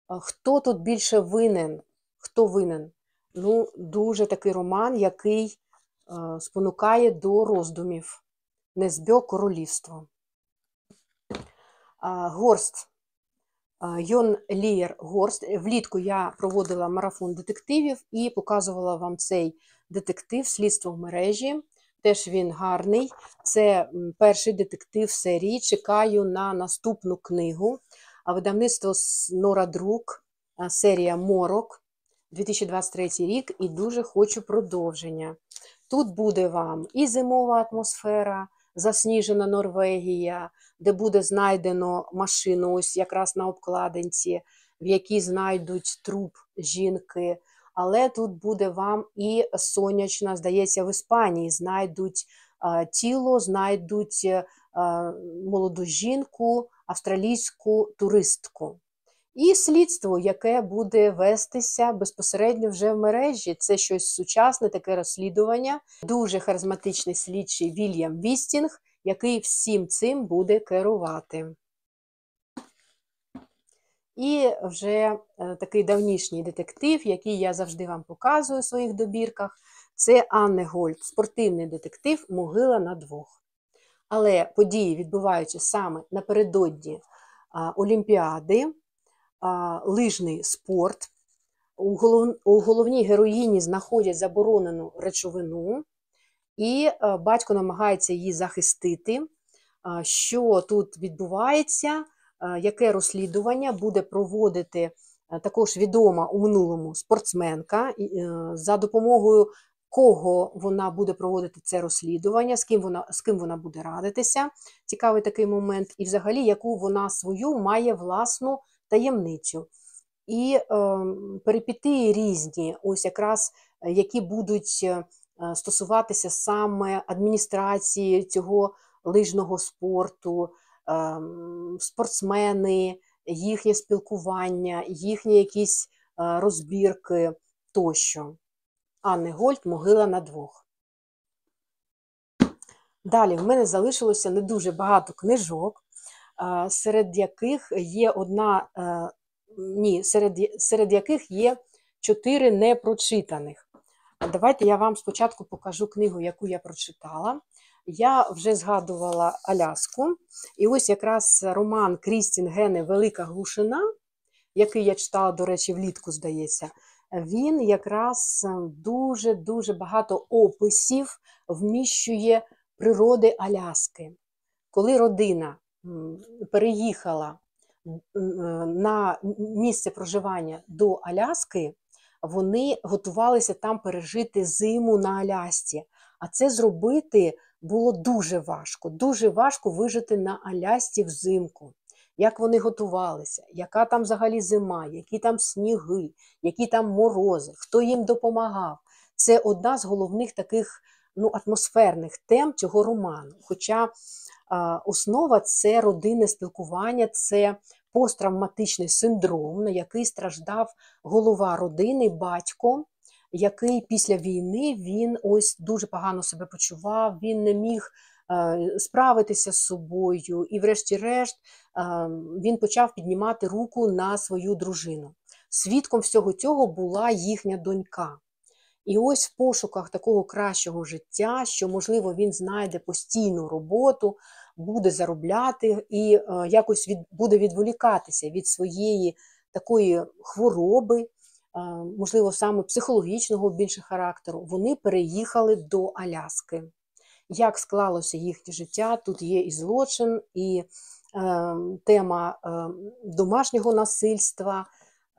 Хто тут більше винен? Хто винен? Ну, Дуже такий роман, який е, спонукає до роздумів. Незбьо королівство. Горст. Йон Лієр Горст. Влітку я проводила марафон детективів і показувала вам цей детектив Слідство в мережі. Теж він гарний. Це перший детектив серії. Чекаю на наступну книгу. Видавництво Нора Друк, серія Морок 2023 рік, і дуже хочу продовження. Тут буде вам і зимова атмосфера засніжена Норвегія, де буде знайдено машину, ось якраз на обкладинці, в якій знайдуть труп жінки. Але тут буде вам і сонячна, здається, в Іспанії знайдуть тіло, знайдуть молоду жінку, австралійську туристку. І слідство, яке буде вестися безпосередньо вже в мережі. Це щось сучасне, таке розслідування. Дуже харизматичний слідчий Вільям Вістінг, який всім цим буде керувати. І вже е, такий давнішній детектив, який я завжди вам показую у своїх добірках, це Анне Гольт, спортивний детектив Могила на двох. Але події відбуваються саме напередодні Олімпіади лижний спорт. У, голов... у головній героїні знаходять заборонену речовину, і батько намагається її захистити. Що тут відбувається, яке розслідування буде проводити також відома у минулому спортсменка, е, за допомогою кого вона буде проводити це розслідування, з ким вона з ким вона буде радитися. Цікавий такий момент, і взагалі, яку вона свою має власну таємницю. І е, перипетії різні, ось якраз е, які будуть е, стосуватися саме адміністрації цього лижного спорту, ем, спортсмени, їхнє спілкування, їхні якісь розбірки тощо. Анни Гольд Могила на двох. Далі в мене залишилося не дуже багато книжок, серед яких є одна, е, ні, серед, серед яких є чотири непрочитаних. Давайте я вам спочатку покажу книгу, яку я прочитала. Я вже згадувала Аляску. І ось якраз роман Крістін Гене Велика глушина, який я читала, до речі, влітку, здається, він якраз дуже-дуже багато описів вміщує природи Аляски. Коли родина переїхала на місце проживання до Аляски, вони готувалися там пережити зиму на Алясці. А це зробити було дуже важко. Дуже важко вижити на Алясці взимку. Як вони готувалися, яка там взагалі зима, які там сніги, які там морози, хто їм допомагав. Це одна з головних таких ну, атмосферних тем цього роману. Хоча а, основа це родинне спілкування, це посттравматичний синдром, на який страждав голова родини, батько, який після війни він ось дуже погано себе почував, він не міг. Справитися з собою, і, врешті-решт, він почав піднімати руку на свою дружину. Свідком всього цього була їхня донька. І ось в пошуках такого кращого життя, що, можливо, він знайде постійну роботу, буде заробляти і е, якось від, буде відволікатися від своєї такої хвороби, е, можливо, саме психологічного більше характеру, вони переїхали до Аляски. Як склалося їхнє життя? Тут є і злочин, і е, тема е, домашнього насильства.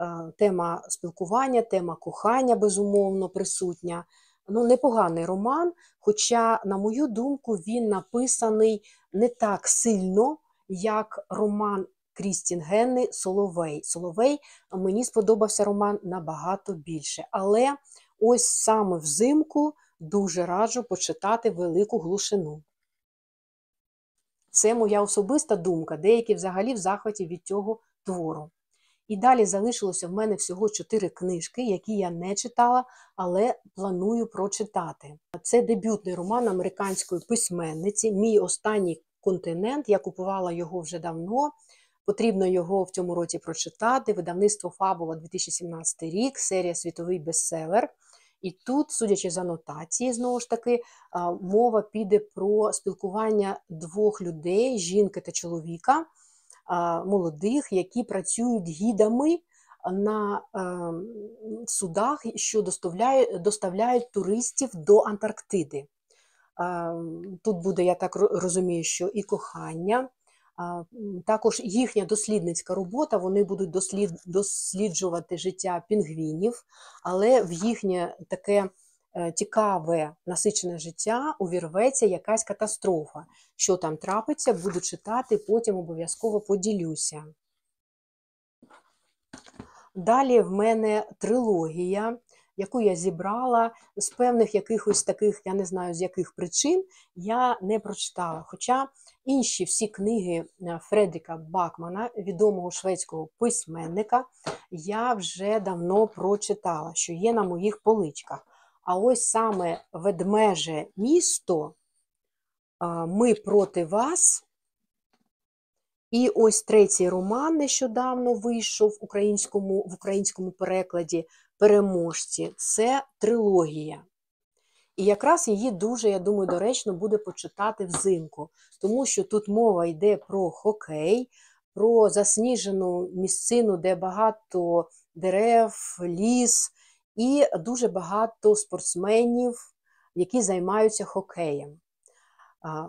Е, тема спілкування, тема кохання, безумовно, присутня. Ну, Непоганий роман, хоча, на мою думку, він написаний не так сильно, як роман Крістін Генни Соловей. Соловей мені сподобався роман набагато більше. Але ось саме взимку дуже раджу почитати велику глушину. Це моя особиста думка, деякі взагалі в захваті від цього твору. І далі залишилося в мене всього чотири книжки, які я не читала, але планую прочитати. Це дебютний роман американської письменниці. Мій останній континент. Я купувала його вже давно. Потрібно його в цьому році прочитати. Видавництво Фабула 2017 рік, серія світовий бестселер. І тут, судячи з анотації, знову ж таки, мова піде про спілкування двох людей, жінки та чоловіка молодих, які працюють гідами на ем, судах, що доставляють, доставляють туристів до Антарктиди. Ем, тут буде, я так розумію, що і кохання, також їхня дослідницька робота, вони будуть дослід, досліджувати життя пінгвінів, але в їхнє таке Е, цікаве насичене життя увірветься якась катастрофа. Що там трапиться, буду читати, потім обов'язково поділюся. Далі в мене трилогія, яку я зібрала з певних якихось таких, я не знаю з яких причин, я не прочитала. Хоча інші всі книги е, Фредріка Бакмана, відомого шведського письменника, я вже давно прочитала, що є на моїх поличках. А ось саме ведмеже місто, ми проти вас. І ось третій роман нещодавно вийшов в українському, в українському перекладі переможці це трилогія. І якраз її дуже, я думаю, доречно буде почитати взимку, тому що тут мова йде про хокей, про засніжену місцину, де багато дерев, ліс, і дуже багато спортсменів, які займаються хокеєм.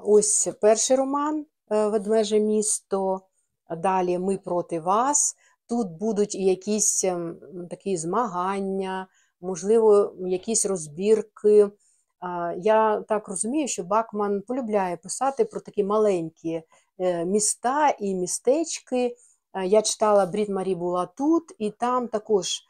Ось перший роман е, Ведмеже місто. Далі Ми проти вас. Тут будуть якісь ем, такі змагання, можливо, якісь розбірки. Я так розумію, що Бакман полюбляє писати про такі маленькі е, міста і містечки. Я читала Брід Марі була тут, і там також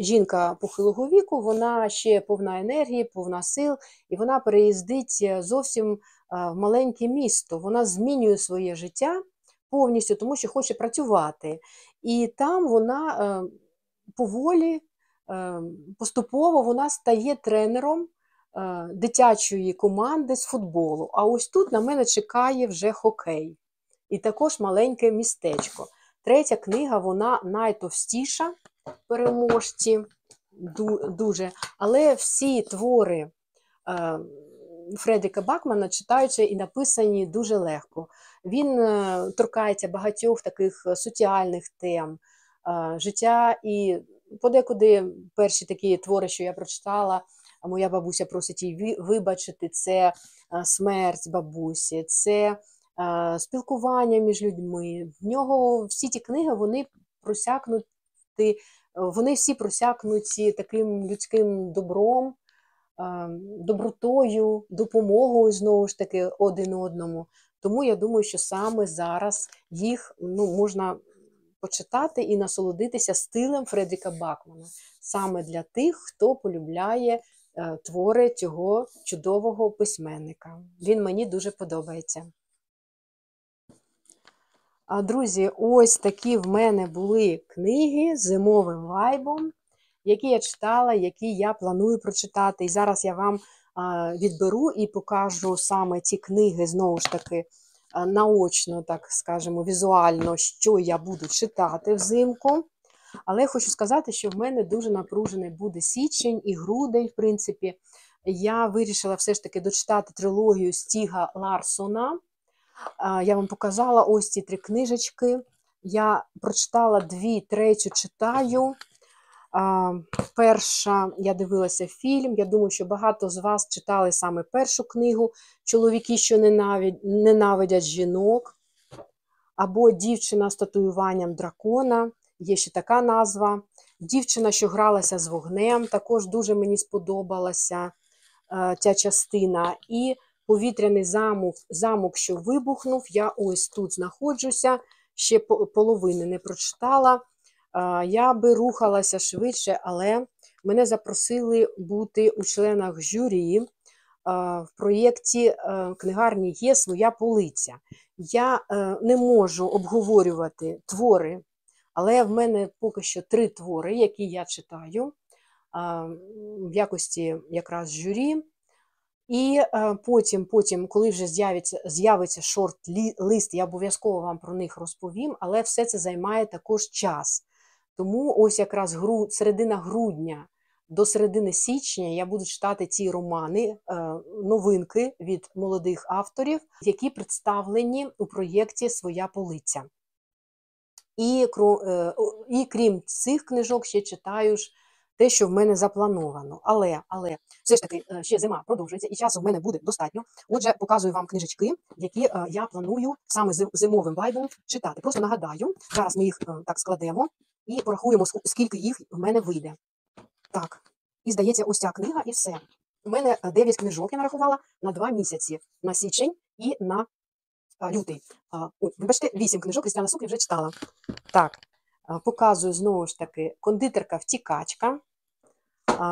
жінка похилого віку, вона ще повна енергії, повна сил, і вона переїздить е, зовсім в маленьке місто. Вона змінює своє життя повністю, тому що хоче працювати. І там вона е, поволі, е, поступово вона стає тренером дитячої команди з футболу. А ось тут на мене чекає вже хокей. І також маленьке містечко. Третя книга, вона найтовстіша переможці, дуже. Але всі твори е, Фредіка Бакмана читаються і написані дуже легко. Він е, торкається багатьох таких соціальних тем, е, життя і подекуди перші такі твори, що я прочитала. Моя бабуся просить її вибачити, це смерть бабусі, це спілкування між людьми. В нього всі ті книги вони просякнуті, вони всі просякнуті таким людським добром, добротою, допомогою знову ж таки один одному. Тому я думаю, що саме зараз їх ну, можна почитати і насолодитися стилем Фредріка Бакмана, саме для тих, хто полюбляє е, твори цього чудового письменника. Він мені дуже подобається. Друзі, ось такі в мене були книги зимовим вайбом, які я читала, які я планую прочитати. І зараз я вам відберу і покажу саме ті книги, знову ж таки, наочно, так скажемо, візуально, що я буду читати взимку. Але хочу сказати, що в мене дуже напружений буде січень і грудень, в принципі. Я вирішила все ж таки дочитати трилогію Стіга Ларсона. Я вам показала ось ці три книжечки. Я прочитала дві, третю читаю. Перша, я дивилася фільм. Я думаю, що багато з вас читали саме першу книгу Чоловіки, що ненавидять жінок. Або Дівчина з татуюванням дракона, є ще така назва. Дівчина, що гралася з вогнем, також дуже мені сподобалася е, ця частина. І повітряний замок, замок, що вибухнув. Я ось тут знаходжуся, ще половини не прочитала. Я би рухалася швидше, але мене запросили бути у членах журі. В проєкті е, книгарні є своя полиця. Я е, не можу обговорювати твори, але в мене поки що три твори, які я читаю в якості якраз журі. І е, потім, потім, коли вже з'явиться з'явиться шорт-лист, я обов'язково вам про них розповім, але все це займає також час. Тому ось якраз гру, середина грудня до середини січня я буду читати ці романи, е, новинки від молодих авторів, які представлені у проєкті Своя полиця. І, е, і крім цих книжок, ще читаю ж те, що в мене заплановано. Але але все ж таки е, ще зима продовжується, і часу в мене буде достатньо. Отже, показую вам книжечки, які я планую саме зимовим вайбом читати. Просто нагадаю, зараз ми їх так складемо і порахуємо, скільки їх в мене вийде. Так, і здається, ось ця книга, і все. У мене 9 книжок я нарахувала на 2 місяці на січень і на лютий. Ой, вибачте, 8 книжок Крістіана Суклі вже читала. Так, показую знову ж таки кондитерка-втікачка.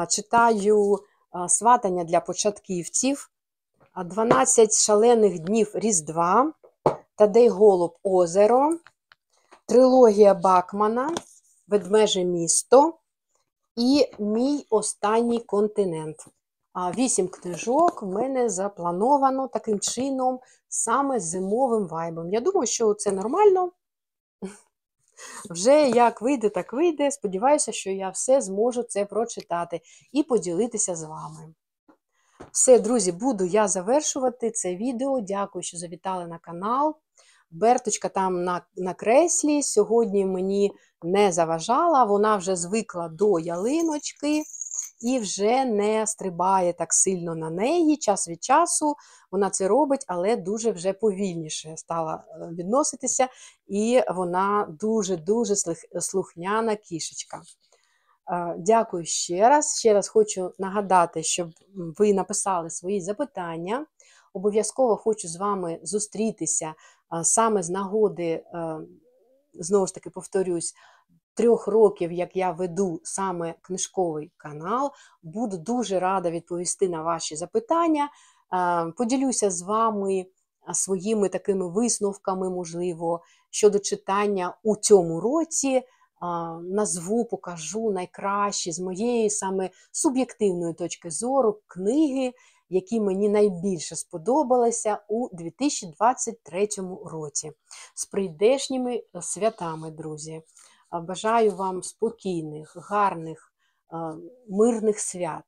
Читаю сватання для початківців, 12 шалених днів Різдва, Тадей Голуб Озеро, трилогія Бакмана, Ведмеже місто і Мій останній континент. Вісім книжок в мене заплановано таким чином, саме зимовим вайбом. Я думаю, що це нормально. *laughs* Вже як вийде, так вийде. Сподіваюся, що я все зможу це прочитати і поділитися з вами. Все, друзі, буду я завершувати це відео. Дякую, що завітали на канал. Берточка там на на креслі сьогодні мені не заважала, вона вже звикла до ялиночки і вже не стрибає так сильно на неї. Час від часу вона це робить, але дуже вже повільніше стала е, відноситися, і вона дуже-дуже слухняна кішечка. Е, дякую ще раз. Ще раз хочу нагадати, щоб ви написали свої запитання. Обов'язково хочу з вами зустрітися саме з нагоди, знову ж таки, повторюсь, трьох років, як я веду саме книжковий канал, буду дуже рада відповісти на ваші запитання. Поділюся з вами своїми такими висновками, можливо, щодо читання у цьому році. Назву, покажу найкращі з моєї саме суб'єктивної точки зору книги, які мені найбільше сподобалися у 2023 році. З прийдешніми святами, друзі. Бажаю вам спокійних, гарних, мирних свят.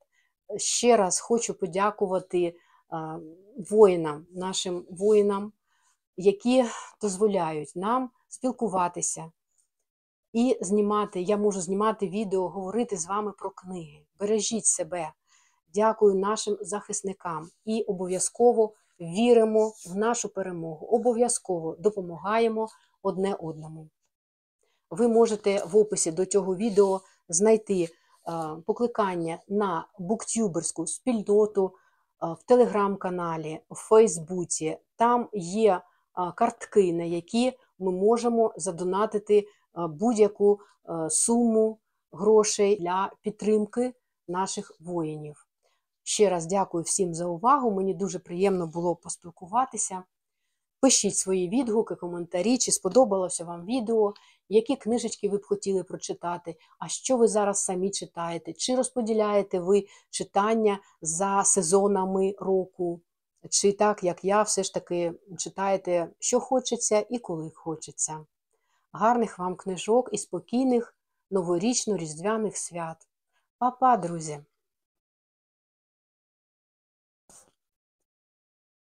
Ще раз хочу подякувати воїнам, нашим воїнам, які дозволяють нам спілкуватися і знімати. Я можу знімати відео, говорити з вами про книги. Бережіть себе. Дякую нашим захисникам і обов'язково віримо в нашу перемогу. Обов'язково допомагаємо одне одному. Ви можете в описі до цього відео знайти е, покликання на буктюберську спільноту е, в телеграм-каналі, в Фейсбуці. Там є е, картки, на які ми можемо задонатити будь-яку суму грошей для підтримки наших воїнів. Ще раз дякую всім за увагу. Мені дуже приємно було поспілкуватися. Пишіть свої відгуки, коментарі, чи сподобалося вам відео, які книжечки ви б хотіли прочитати, а що ви зараз самі читаєте, чи розподіляєте ви читання за сезонами року, чи так, як я, все ж таки читаєте, що хочеться і коли хочеться. Гарних вам книжок і спокійних новорічно-різдвяних свят. Па-па, друзі!